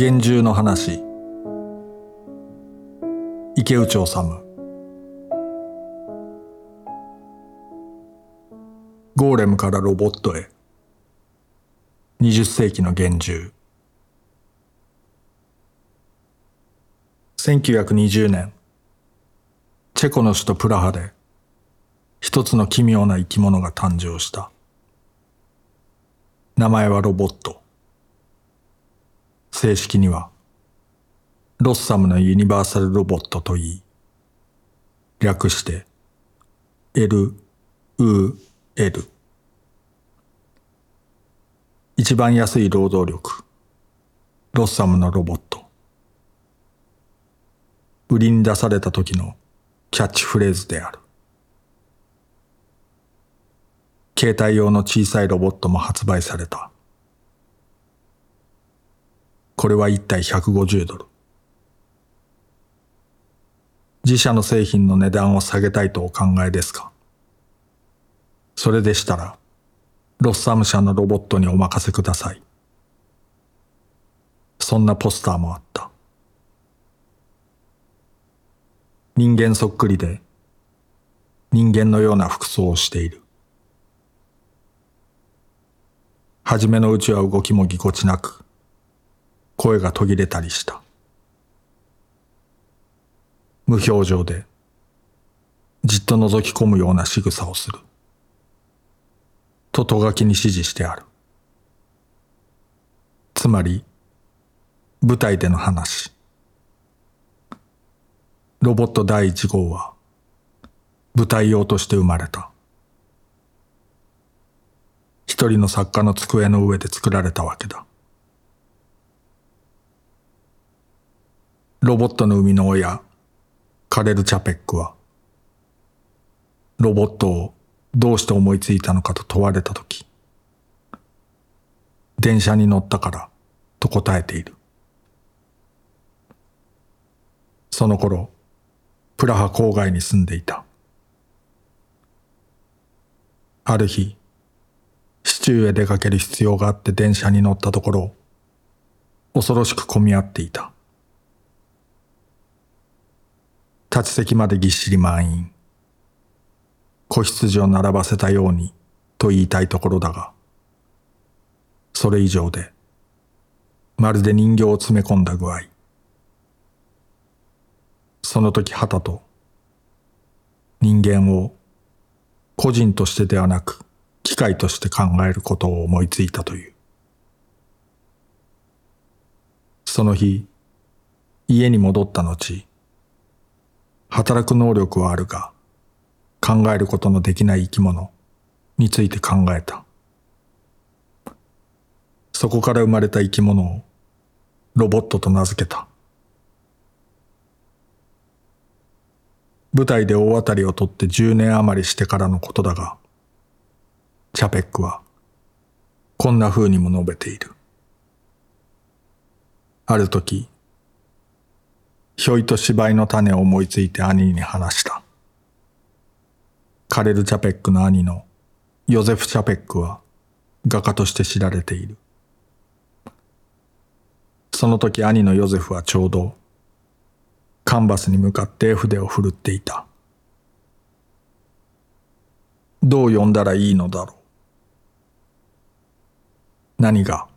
厳重の話。池内治。ゴーレムからロボットへ。20世紀の厳重1920年。チェコの首都プラハで一つの奇妙な生き物が誕生した。名前はロボット。正式にはロッサムのユニバーサルロボットといい略して LUL 一番安い労働力ロッサムのロボット。売りに出された時のキャッチフレーズである。携帯用の小さいロボットも発売された。これは一体150ドル自社の製品の値段を下げたいとお考えですか？それでしたら、ロッサム社のロボットにお任せください。そんなポスターもあった。人間そっくりで、人間のような服装をしている。はじめのうちは動きもぎこちなく、声が途切れたりした。無表情で、じっと覗き込むような仕草をする。ととがきに指示してある。つまり、舞台での話。ロボット第一号は、舞台用として生まれた。一人の作家の机の上で作られたわけだ。ロボットの生みの親、カレル・チャペックは、ロボットをどうして思いついたのかと問われたとき、電車に乗ったからと答えている。その頃、プラハ郊外に住んでいた。ある日、市中へ出かける必要があって電車に乗ったところ、恐ろしく混み合っていた。立ち席までぎっしり満員。子羊を並ばせたようにと言いたいところだが、それ以上で、まるで人形を詰め込んだ具合。その時はたと、人間を個人としてではなく機械として考えることを思いついたという。その日、家に戻った後、働く能力はあるが、考えることのできない生き物について考えた。そこから生まれた生き物をロボットと名付けた。舞台で大当たりを取って10年余りしてからのことだが、チャペックはこんな風にも述べている。ある時、ひょいと芝居の種を思いついて兄に話した。カレル・チャペックの兄のヨゼフ・チャペックは画家として知られている。その時兄のヨゼフはちょうどカンバスに向かって絵筆を振るっていた。どう呼んだらいいのだろう。何が？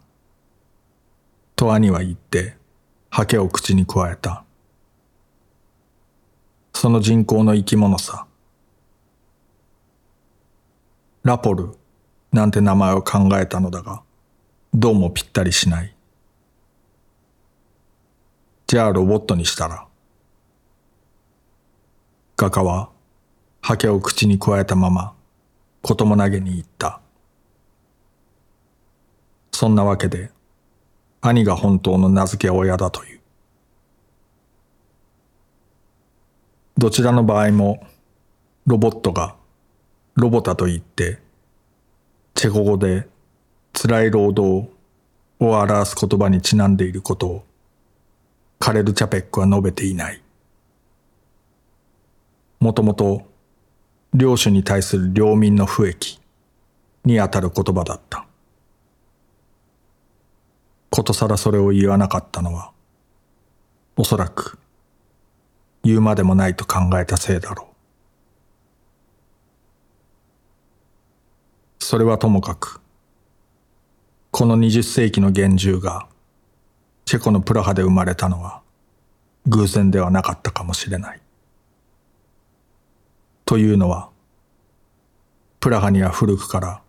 と兄は言ってハケを口に加えた。その人工の生き物さ。ラポルなんて名前を考えたのだが、どうもぴったりしない。じゃあロボットにしたら。画家は、ハケを口に加えたまま、子供投げに行った。そんなわけで、兄が本当の名付け親だという。どちらの場合も、ロボットがロボタと言って、チェコ語で辛い労働を表す言葉にちなんでいることを、カレル・チャペックは述べていない。もともと、領主に対する領民の不益にあたる言葉だった。ことさらそれを言わなかったのは、おそらく言うまでもないと考えたせいだろう。それはともかく、この20世紀の幻獣がチェコのプラハで生まれたのは偶然ではなかったかもしれない。というのは、プラハには古くから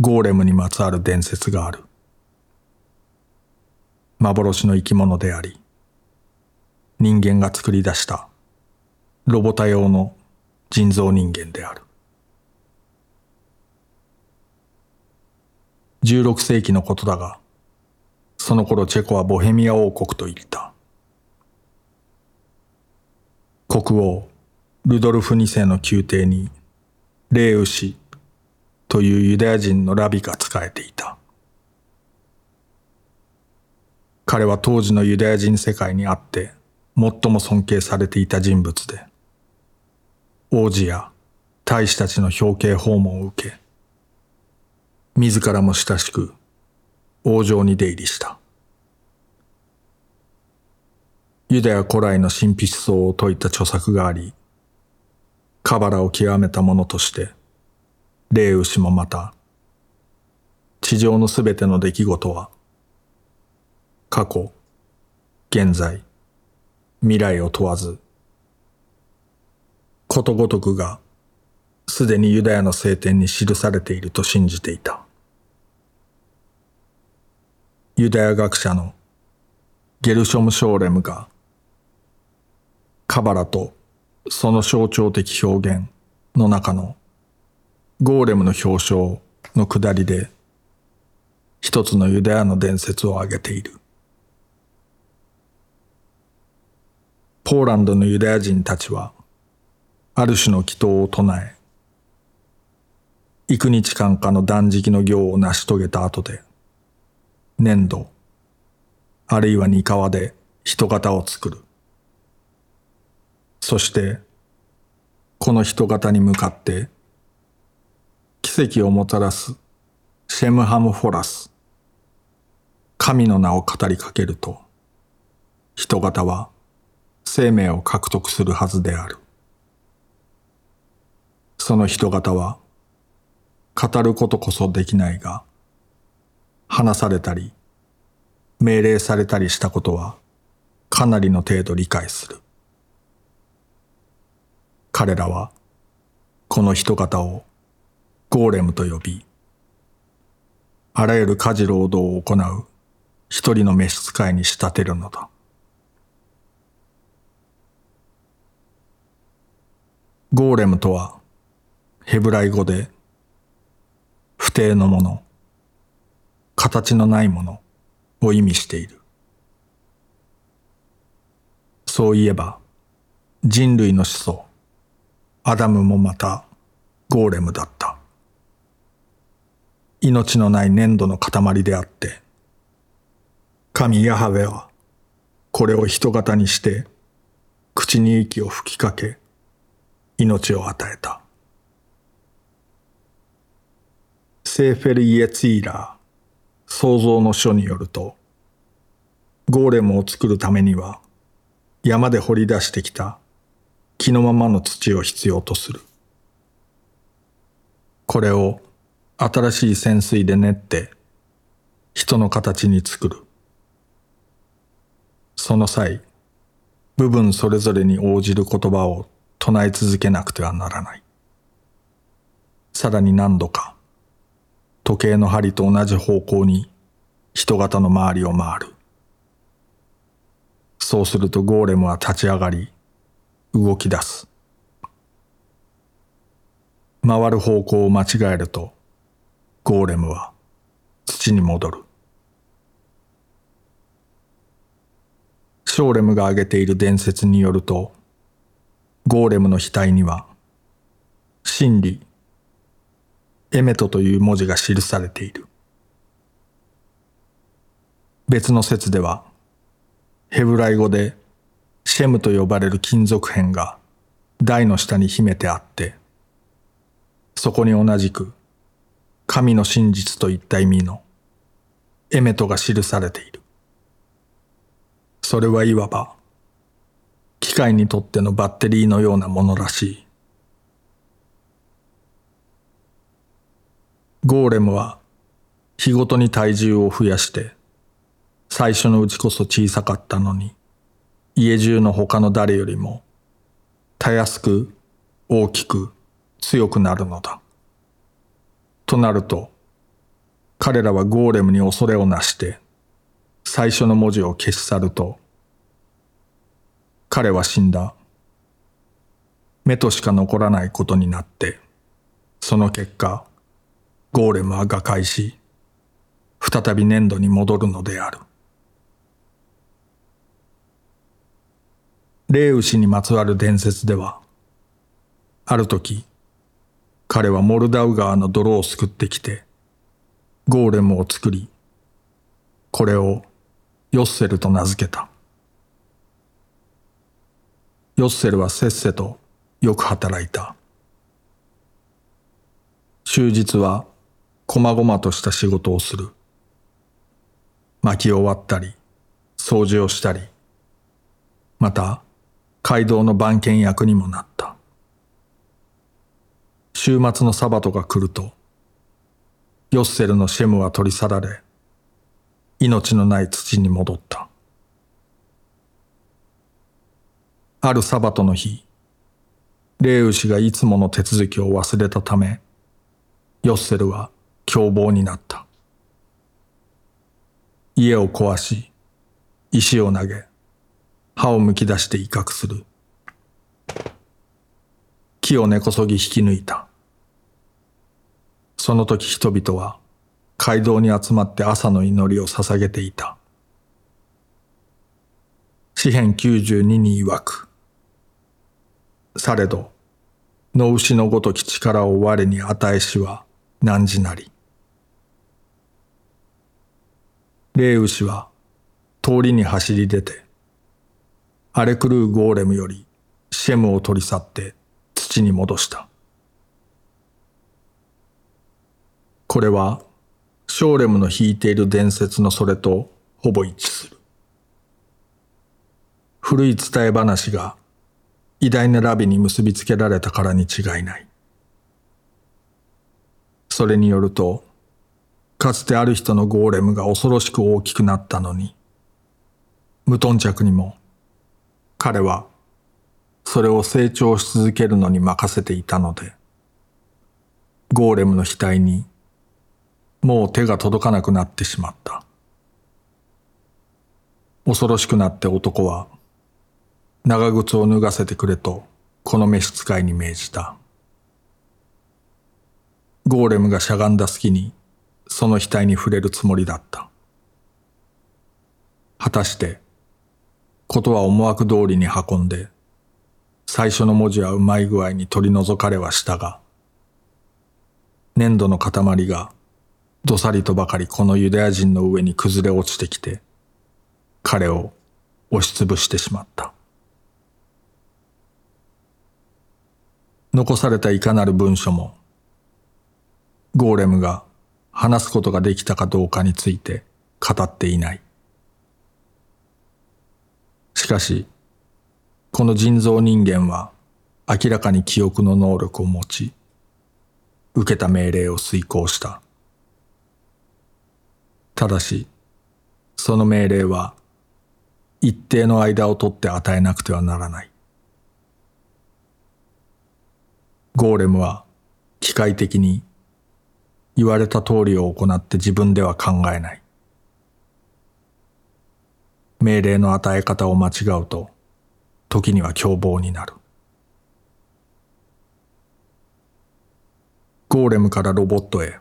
ゴーレムにまつわる伝説がある。幻の生き物であり、人間が作り出したロボタ用の人造人間である。16世紀のことだが、その頃チェコはボヘミア王国と言った。国王ルドルフ2世の宮廷にレーウ氏というユダヤ人のラビが仕えていた。彼は当時のユダヤ人世界にあって最も尊敬されていた人物で、王子や大使たちの表敬訪問を受け、自らも親しく王城に出入りした。ユダヤ古来の神秘思想を説いた著作があり、カバラを極めた者として、レウシもまた、地上のすべての出来事は、過去、現在、未来を問わず、ことごとくが、すでにユダヤの聖典に記されていると信じていた。ユダヤ学者のゲルショム・ショーレムが、カバラとその象徴的表現の中のゴーレムの表彰の下りで一つのユダヤの伝説を挙げている。ポーランドのユダヤ人たちはある種の祈祷を唱え幾日間かの断食の行を成し遂げた後で粘土あるいは二皮で人型を作る。そして、この人型に向かって、奇跡をもたらすシェムハム・フォラス、神の名を語りかけると、人型は生命を獲得するはずである。その人型は、語ることこそできないが、話されたり、命令されたりしたことは、かなりの程度理解する。彼らはこの人型をゴーレムと呼び、あらゆる家事労働を行う一人の召使いに仕立てるのだ。ゴーレムとはヘブライ語で不定のもの、形のないものを意味している。そういえば人類の始祖アダムもまたゴーレムだった。命のない粘土の塊であって、神ヤハウェはこれを人型にして口に息を吹きかけ命を与えた。セーフェル・イエツィーラー創造の書によると、ゴーレムを作るためには山で掘り出してきた木のままの土を必要とする。これを新しい潜水で練って人の形に作る。その際、部分それぞれに応じる言葉を唱え続けなくてはならない。さらに何度か、時計の針と同じ方向に人型の周りを回る。そうするとゴーレムは立ち上がり、動き出す。回る方向を間違えると、ゴーレムは土に戻る。ショーレムが挙げている伝説によると、ゴーレムの額には、真理、エメトという文字が記されている。別の説では、ヘブライ語でシェムと呼ばれる金属片が台の下に秘めてあって、そこに同じく神の真実といった意味のエメトが記されている。それはいわば機械にとってのバッテリーのようなものらしいゴーレムは日ごとに体重を増やして最初のうちこそ小さかったのに家中の他の誰よりもたやすく大きく強くなるのだ。となると彼らはゴーレムに恐れをなして最初の文字を消し去ると彼は死んだ。目としか残らないことになってその結果ゴーレムは瓦解し再び粘土に戻るのである。レウシにまつわる伝説では、ある時、彼はモルダウ川の泥をすくってきて、ゴーレムを作り、これをヨッセルと名付けた。ヨッセルはせっせとよく働いた。終日は細々とした仕事をする。薪を割ったり、掃除をしたり、また街道の番犬役にもなった。週末のサバトが来ると、ヨッセルのシェムは取り去られ、命のない土に戻った。あるサバトの日、レウシがいつもの手続きを忘れたため、ヨッセルは凶暴になった。家を壊し、石を投げ、歯をむき出して威嚇する。木を根こそぎ引き抜いた。その時人々は街道に集まって朝の祈りを捧げていた。詩編92に曰く。されど、野牛のごとき力を我に与えしは何時なり。霊牛は通りに走り出て、荒れ狂うゴーレムよりシェムを取り去って土に戻した。これは、ショーレムの弾いている伝説のそれとほぼ一致する。古い伝え話が偉大なラビに結びつけられたからに違いない。それによると、かつてある人のゴーレムが恐ろしく大きくなったのに、無頓着にも、彼はそれを成長し続けるのに任せていたので、ゴーレムの額にもう手が届かなくなってしまった。恐ろしくなって男は長靴を脱がせてくれとこの召使いに命じた。ゴーレムがしゃがんだ隙にその額に触れるつもりだった。果たして、ことは思惑通りに運んで、最初の文字はうまい具合に取り除かれはしたが、粘土の塊がどさりとばかりこのユダヤ人の上に崩れ落ちてきて、彼を押しつぶしてしまった。残されたいかなる文書も、ゴーレムが話すことができたかどうかについて語っていない。しかし、この人造人間は明らかに記憶の能力を持ち、受けた命令を遂行した。ただし、その命令は一定の間をとって与えなくてはならない。ゴーレムは機械的に言われた通りを行って自分では考えない。命令の与え方を間違うと、時には凶暴になる。ゴーレムからロボットへ。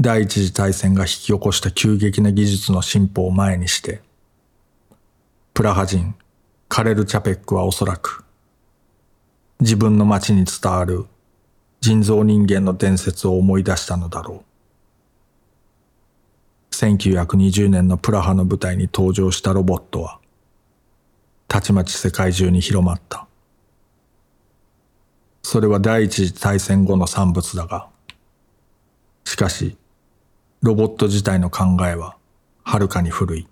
第一次大戦が引き起こした急激な技術の進歩を前にして、プラハ人カレル・チャペックはおそらく、自分の町に伝わる人造人間の伝説を思い出したのだろう。1920年のプラハの舞台に登場したロボットは、たちまち世界中に広まった。それは第一次大戦後の産物だが、しかし、ロボット自体の考えははるかに古い。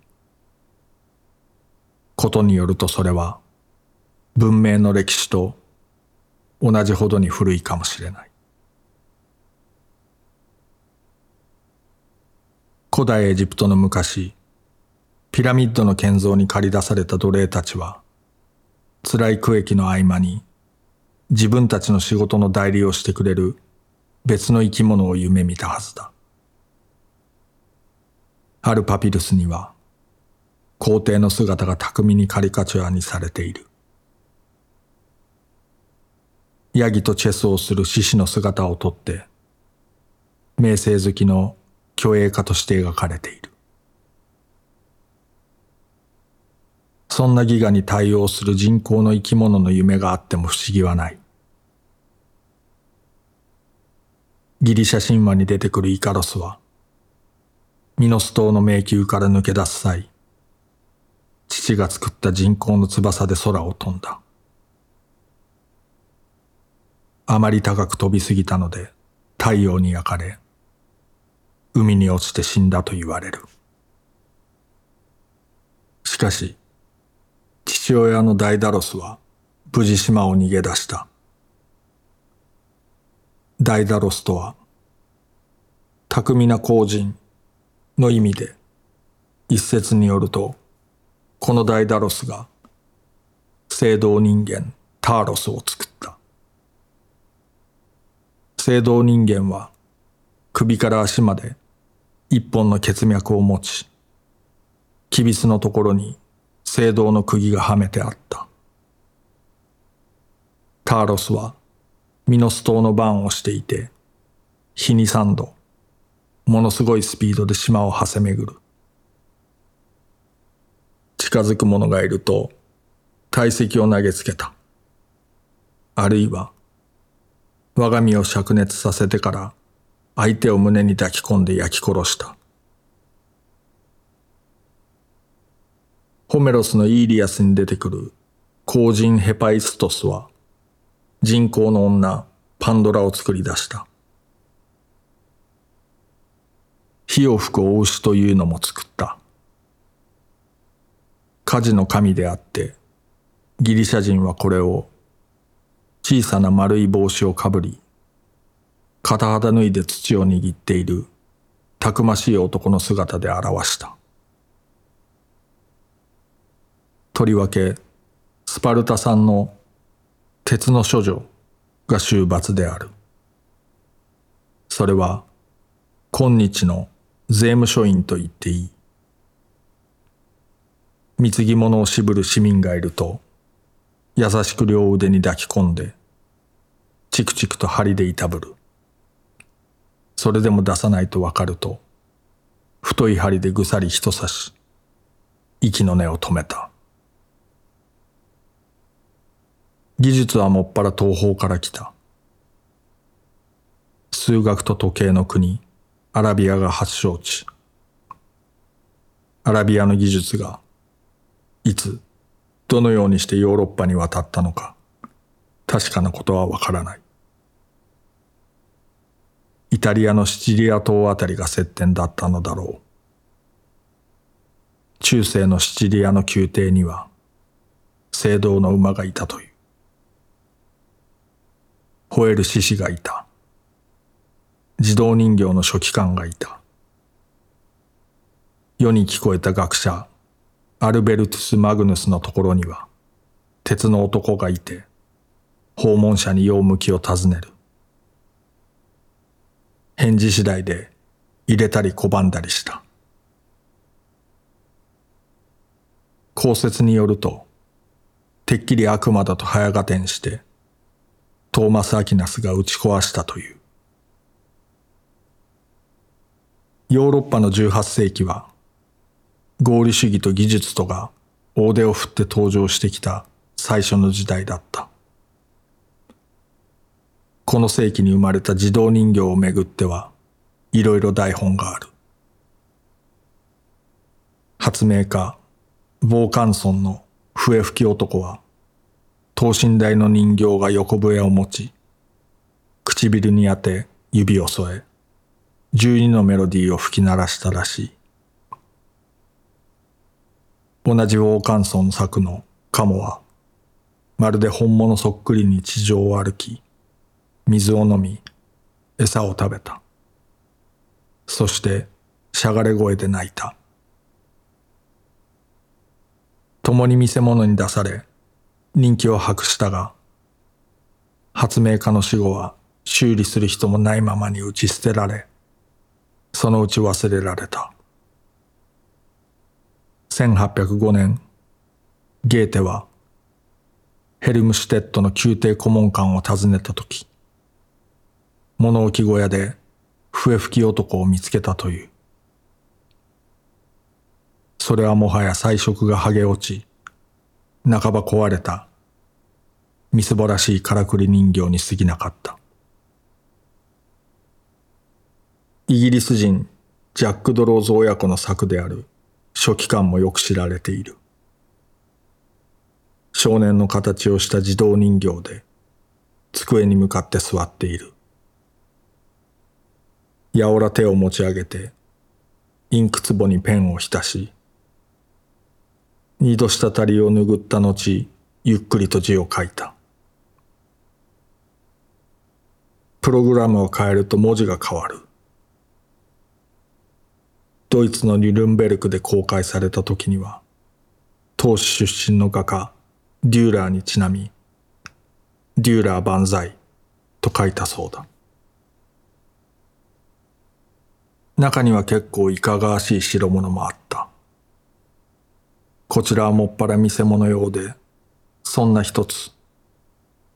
ことによるとそれは文明の歴史と同じほどに古いかもしれない。古代エジプトの昔ピラミッドの建造に駆り出された奴隷たちは辛い区域の合間に自分たちの仕事の代理をしてくれる別の生き物を夢見たはずだ。あるパピルスには皇帝の姿が巧みにカリカチュアにされている。ヤギとチェスをする獅子の姿をとって名声好きの虚栄家として描かれている。そんなギガに対応する人工の生き物の夢があっても不思議はない。ギリシャ神話に出てくるイカロスはミノス島の迷宮から抜け出す際父が作った人工の翼で空を飛んだ。あまり高く飛びすぎたので太陽に焼かれ海に落ちて死んだと言われる。しかし父親のダイダロスは無事島を逃げ出した。ダイダロスとは巧みな工人の意味で一説によるとこのダイダロスが聖堂人間ターロスを作った。聖堂人間は首から足まで一本の血脈を持ち、キビスのところに聖堂の釘がはめてあった。ターロスはミノス島の番をしていて、日に三度、ものすごいスピードで島を馳せ巡る。近づく者がいると、体積を投げつけた。あるいは、我が身を灼熱させてから相手を胸に抱き込んで焼き殺した。ホメロスのイーリアスに出てくる後人ヘパイストスは人工の女パンドラを作り出した。火を吹く大牛というのも作った。火事の神であってギリシャ人はこれを小さな丸い帽子をかぶり、片肌脱いで土を握っているたくましい男の姿で表した。とりわけ、スパルタ産の鉄の処女が終罰である。それは、今日の税務署員と言っていい。貢ぎ物を渋る市民がいると、優しく両腕に抱き込んで、チクチクと針でいたぶる。それでも出さないとわかると、太い針でぐさり人差し、息の根を止めた。技術はもっぱら東方から来た。数学と時計の国、アラビアが発祥地。アラビアの技術が、いつ、どのようにしてヨーロッパに渡ったのか、確かなことはわからない。イタリアのシチリア島あたりが接点だったのだろう。中世のシチリアの宮廷には、聖堂の馬がいたという。吠える獅子がいた。自動人形の書記官がいた。世に聞こえた学者、アルベルトゥス・マグヌスのところには、鉄の男がいて、訪問者に用向きを尋ねる。返事次第で入れたり拒んだりした。公説によると、てっきり悪魔だと早合点して、トーマス・アキナスが打ち壊したという。ヨーロッパの18世紀は、合理主義と技術とが大手を振って登場してきた最初の時代だった。この世紀に生まれた自動人形をめぐってはいろいろ台本がある。発明家、ボーカンソンの笛吹き男は、等身大の人形が横笛を持ち、唇に当て指を添え、十二のメロディーを吹き鳴らしたらしい。同じウォーカンソン作のカモはまるで本物そっくりに地上を歩き水を飲み餌を食べた。そしてしゃがれ声で泣いた。共に見せ物に出され人気を博したが発明家の死後は修理する人もないままに打ち捨てられそのうち忘れられた。1805年ゲーテはヘルムシュテッドの宮廷顧問官を訪ねた時物置小屋で笛吹き男を見つけたという。それはもはや彩色が剥げ落ち半ば壊れたみすぼらしいからくり人形に過ぎなかった。イギリス人ジャック・ドローズ親子の作である書記官もよく知られている。少年の形をした自動人形で机に向かって座っている。やおら手を持ち上げてインク壺にペンを浸し二度滴りを拭った後ゆっくりと字を書いた。プログラムを変えると文字が変わる。ドイツのニュルンベルクで公開された時には当主出身の画家デューラーにちなみデューラー万歳と書いたそうだ。中には結構いかがわしい代物もあった。こちらはもっぱら見せ物用でそんな一つ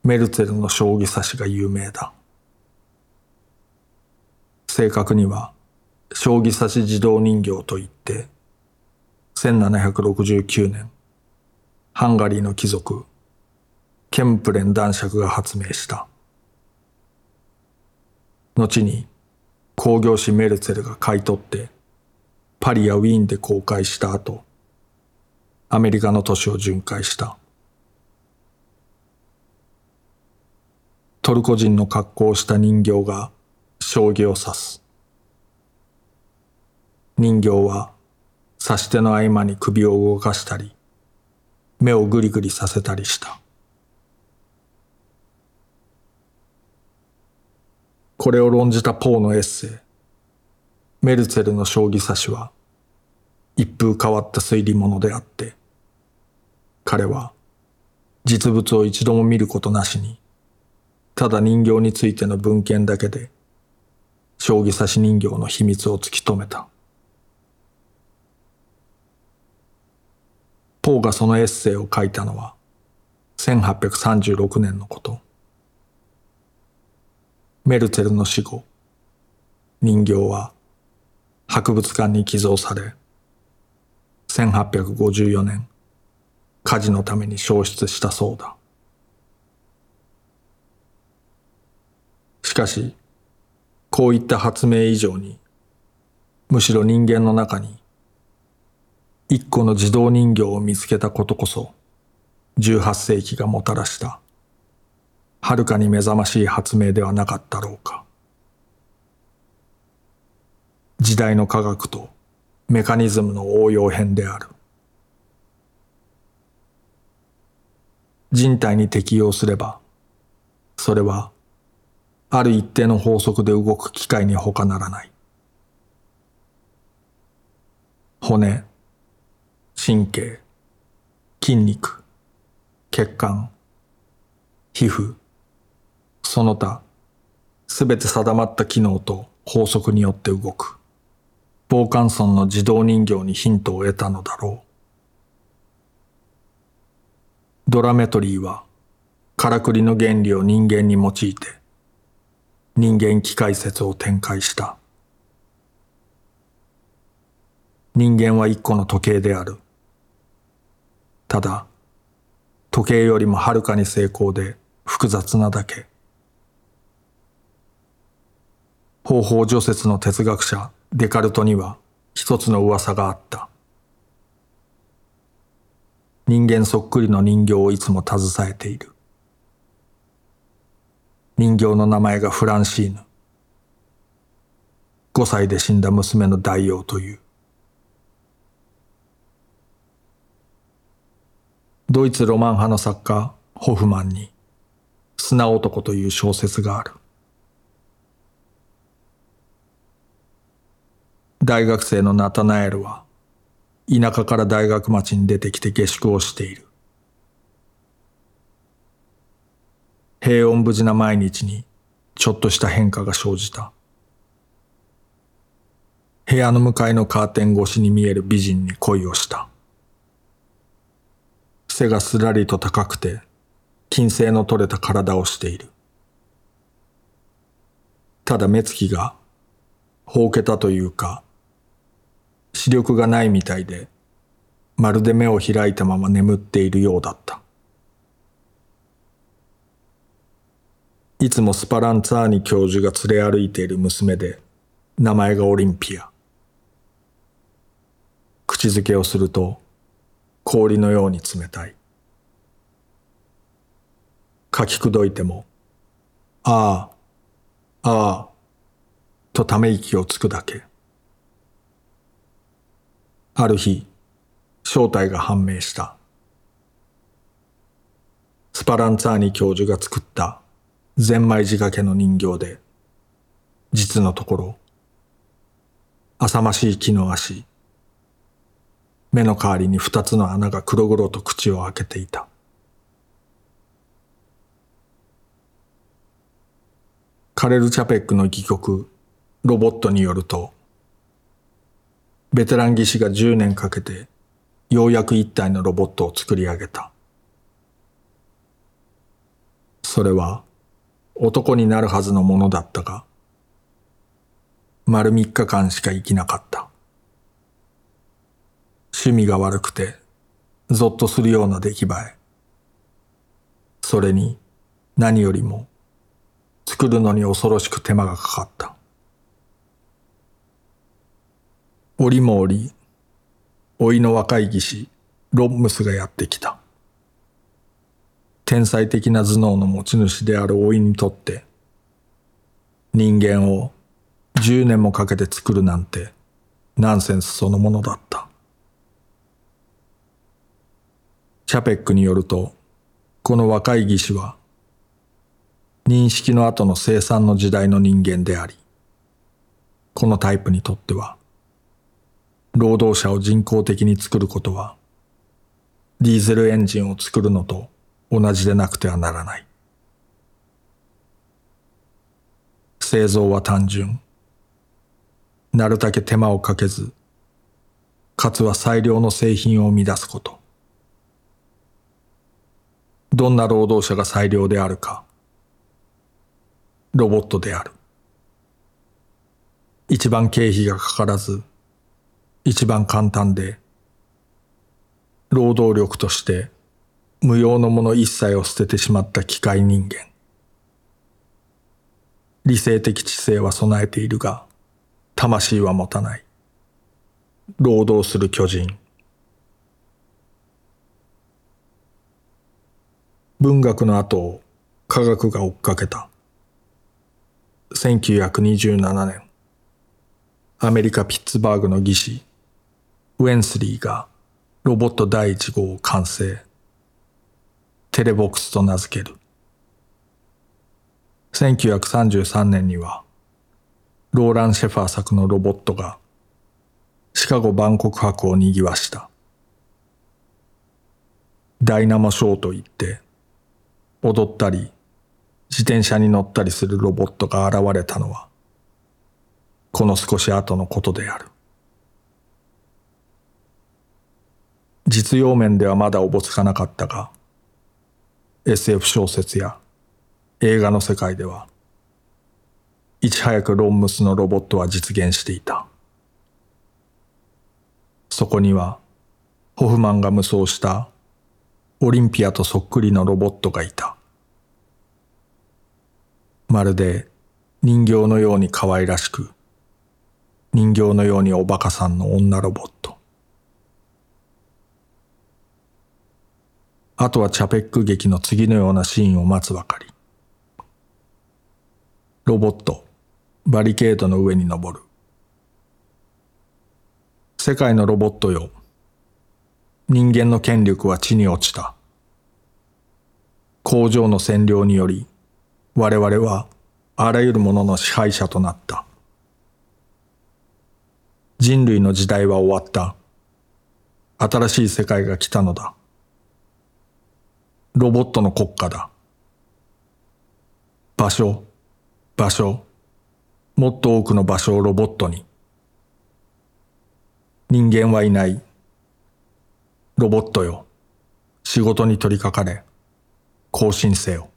メルツェルの将棋指しが有名だ。正確には将棋指し自動人形といって1769年ハンガリーの貴族ケンプレン男爵が発明した後に工業士メルツェルが買い取ってパリやウィーンで公開した後アメリカの都市を巡回したトルコ人の格好をした人形が将棋を指す。人形は指し手の合間に首を動かしたり、目をぐりぐりさせたりした。これを論じたポーのエッセイ、メルツェルの将棋指しは、一風変わった推理物であって、彼は実物を一度も見ることなしに、ただ人形についての文献だけで将棋指し人形の秘密を突き止めた。ポーがそのエッセイを書いたのは1836年のこと。メルツェルの死後、人形は博物館に寄贈され、1854年、火事のために消失したそうだ。しかし、こういった発明以上に、むしろ人間の中に、一個の自動人形を見つけたことこそ、18世紀がもたらした、はるかに目覚ましい発明ではなかったろうか。時代の科学とメカニズムの応用編である。人体に適用すれば、それはある一定の法則で動く機械に他ならない。骨、神経、筋肉、血管、皮膚、その他、すべて定まった機能と法則によって動く。防寒村の自動人形にヒントを得たのだろう。ドラメトリーは、からくりの原理を人間に用いて、人間機械説を展開した。人間は一個の時計である。ただ、時計よりもはるかに精巧で複雑なだけ。方法除説の哲学者デカルトには一つの噂があった。人間そっくりの人形をいつも携えている。人形の名前がフランシーヌ。5歳で死んだ娘の代用という。ドイツロマン派の作家ホフマンに砂男という小説がある。大学生のナタナエルは田舎から大学町に出てきて下宿をしている。平穏無事な毎日にちょっとした変化が生じた。部屋の向かいのカーテン越しに見える美人に恋をした。背がすらりと高くて、金星の取れた体をしている。ただ目つきが、ほうけたというか、視力がないみたいで、まるで目を開いたまま眠っているようだった。いつもスパランツァーニ教授が連れ歩いている娘で、名前がオリンピア。口づけをすると、氷のように冷たい。書きくどいても、ああ、ああ、とため息をつくだけ。ある日、正体が判明した。スパランツァーニ教授が作ったゼンマイ仕掛けの人形で、実のところ、浅ましい木の足、目の代わりに二つの穴が黒々と口を開けていた。カレル・チャペックの戯曲、ロボットによると、ベテラン技師が10年かけて、ようやく一体のロボットを作り上げた。それは、男になるはずのものだったが、丸三日間しか生きなかった。趣味が悪くて、ぞっとするような出来栄え。それに、何よりも、作るのに恐ろしく手間がかかった。折も折、老いの若い技師、ロンムスがやってきた。天才的な頭脳の持ち主である老いにとって、人間を10年もかけて作るなんてナンセンスそのものだった。チャペックによると、この若い技師は、認識の後の生産の時代の人間であり、このタイプにとっては、労働者を人工的に作ることは、ディーゼルエンジンを作るのと同じでなくてはならない。製造は単純。なるだけ手間をかけず、かつは最良の製品を生み出すこと。どんな労働者が最良であるか。ロボットである。一番経費がかからず、一番簡単で、労働力として無用のもの一切を捨ててしまった機械人間。理性的知性は備えているが、魂は持たない。労働する巨人。文学の後を科学が追っかけた。1927年、アメリカ・ピッツバーグの技師、ウェンスリーがロボット第1号を完成。テレボックスと名付ける。1933年には、ローラン・シェファー作のロボットが、シカゴ万国博を賑わした。ダイナモショーといって、踊ったり、自転車に乗ったりするロボットが現れたのは、この少し後のことである。実用面ではまだおぼつかなかったが、SF 小説や映画の世界では、いち早くロンムスのロボットは実現していた。そこには、ホフマンが無双したオリンピアとそっくりのロボットがいた。まるで人形のように可愛らしく、人形のようにおバカさんの女ロボット。あとはチャペック劇の次のようなシーンを待つばかり。ロボット、バリケードの上に登る。世界のロボットよ。人間の権力は地に落ちた。工場の占領により我々はあらゆるものの支配者となった。人類の時代は終わった。新しい世界が来たのだ。ロボットの国家だ。場所、場所、もっと多くの場所をロボットに。人間はいない。ロボットよ。仕事に取り掛かれ。更新せよ。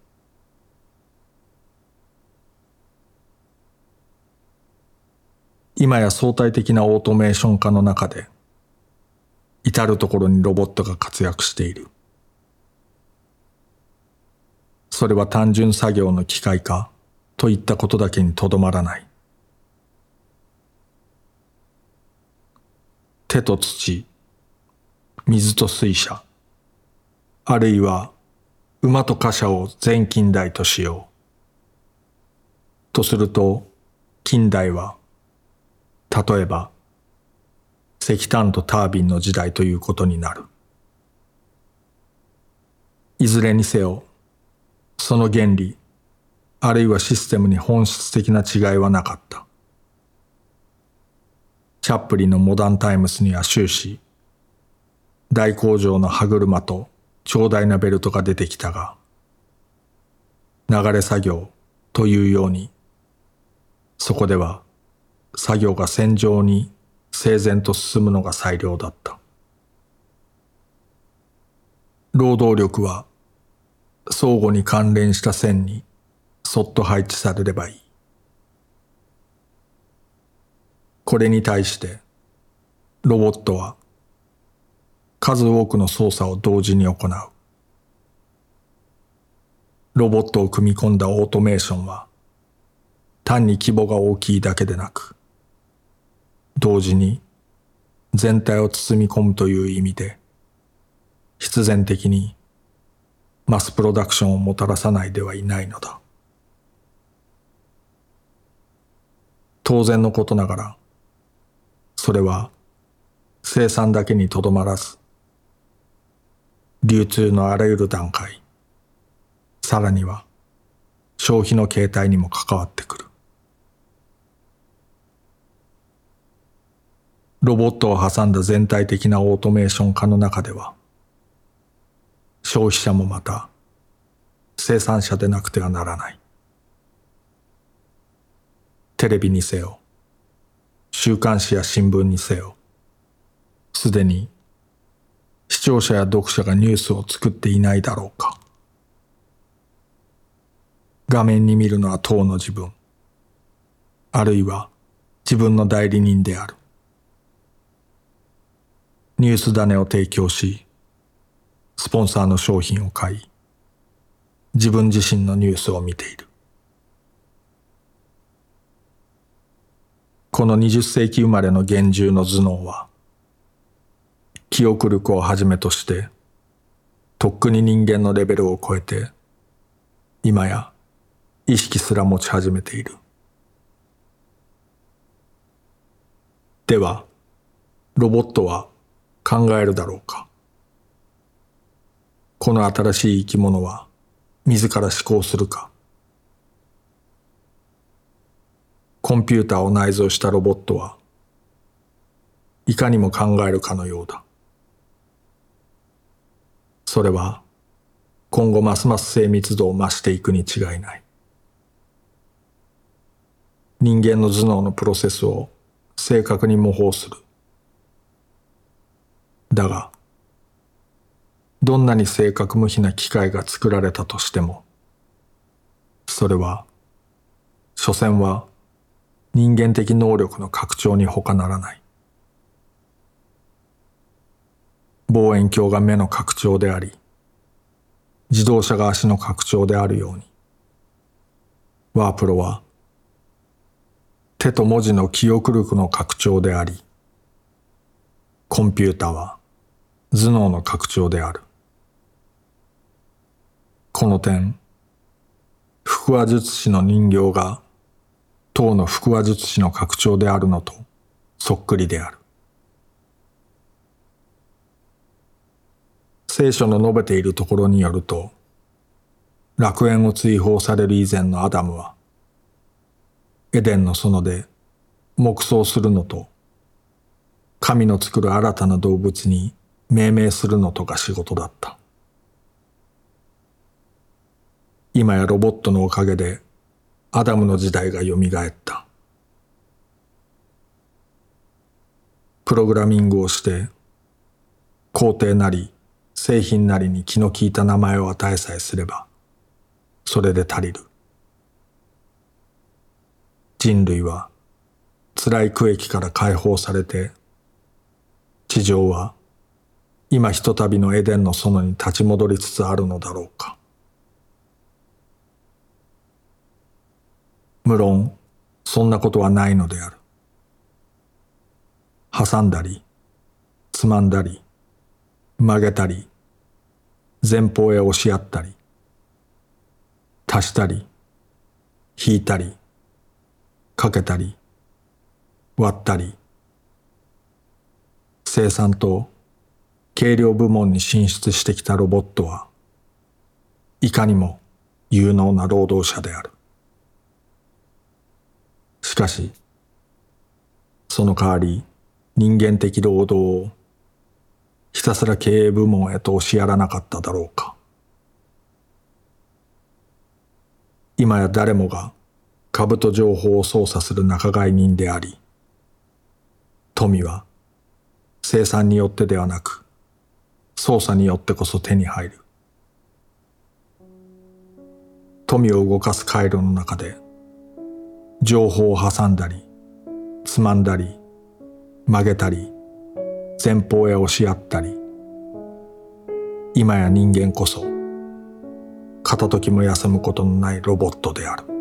今や相対的なオートメーション化の中で、至るところにロボットが活躍している。それは単純作業の機械化といったことだけにとどまらない。手と土、水と水車、あるいは馬と貨車を全近代としよう。とすると、近代は、例えば、石炭とタービンの時代ということになる。いずれにせよ、その原理、あるいはシステムに本質的な違いはなかった。チャップリンのモダンタイムスには終始、大工場の歯車と長大なベルトが出てきたが、流れ作業というように、そこでは作業が戦場に整然と進むのが最良だった。労働力は相互に関連した線にそっと配置されればいい。これに対してロボットは数多くの操作を同時に行う。ロボットを組み込んだオートメーションは単に規模が大きいだけでなく同時に全体を包み込むという意味で必然的にマスプロダクションをもたらさないではいないのだ。当然のことながら、それは生産だけにとどまらず、流通のあらゆる段階、さらには消費の形態にも関わってくる。ロボットを挟んだ全体的なオートメーション化の中では、消費者もまた生産者でなくてはならない。テレビにせよ、週刊誌や新聞にせよ、すでに視聴者や読者がニュースを作っていないだろうか。画面に見るのは当の自分、あるいは自分の代理人である。ニュース種を提供し、スポンサーの商品を買い、自分自身のニュースを見ている。この20世紀生まれの厳重の頭脳は、記憶力をはじめとして、とっくに人間のレベルを超えて、今や意識すら持ち始めている。では、ロボットは考えるだろうか。この新しい生き物は自ら思考するか。コンピューターを内蔵したロボットはいかにも考えるかのようだ。それは今後ますます精密度を増していくに違いない。人間の頭脳のプロセスを正確に模倣する。だがどんなに正確無比な機械が作られたとしても、それは、所詮は人間的能力の拡張に他ならない。望遠鏡が目の拡張であり、自動車が足の拡張であるように、ワープロは手と文字の記憶力の拡張であり、コンピュータは頭脳の拡張である。この点、腹話術師の人形が唐の腹話術師の拡張であるのとそっくりである。聖書の述べているところによると、楽園を追放される以前のアダムはエデンの園で黙想するのと神の作る新たな動物に命名するのとが仕事だった。今やロボットのおかげでアダムの時代がよみがえった。プログラミングをして工程なり製品なりに気の利いた名前を与えさえすればそれで足りる。人類は辛い区域から解放されて地上は今ひとたびのエデンの園に立ち戻りつつあるのだろうか。無論そんなことはないのである。挟んだりつまんだり曲げたり前方へ押し合ったり足したり引いたりかけたり割ったり生産と計量部門に進出してきたロボットはいかにも有能な労働者である。しかしその代わり人間的労働をひたすら経営部門へと押しやらなかっただろうか。今や誰もが株と情報を操作する仲買人であり富は生産によってではなく操作によってこそ手に入る。富を動かす回路の中で情報を挟んだりつまんだり曲げたり前方へ押し合ったり今や人間こそ片時も休むことのないロボットである。